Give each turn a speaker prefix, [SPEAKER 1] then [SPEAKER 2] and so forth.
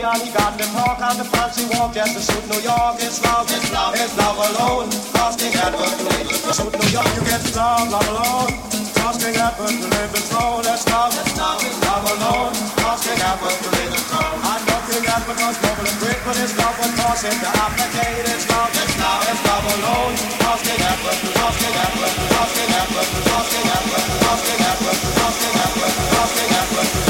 [SPEAKER 1] Orleans, got them hawk on the fancy walk, yes, the suit New York, it's love, it's love, it's love alone, costing at work to live. The suit New York, you get love, love alone, costing at work to live and throw, that's love, it's love, it's love alone, costing at work to live and throw. I'm looking at because noble and great, but it's love what causes the applicate, it's love, it's love, it's love alone, costing at work, costing at work, costing at work, costing at work, costing at costing at costing at.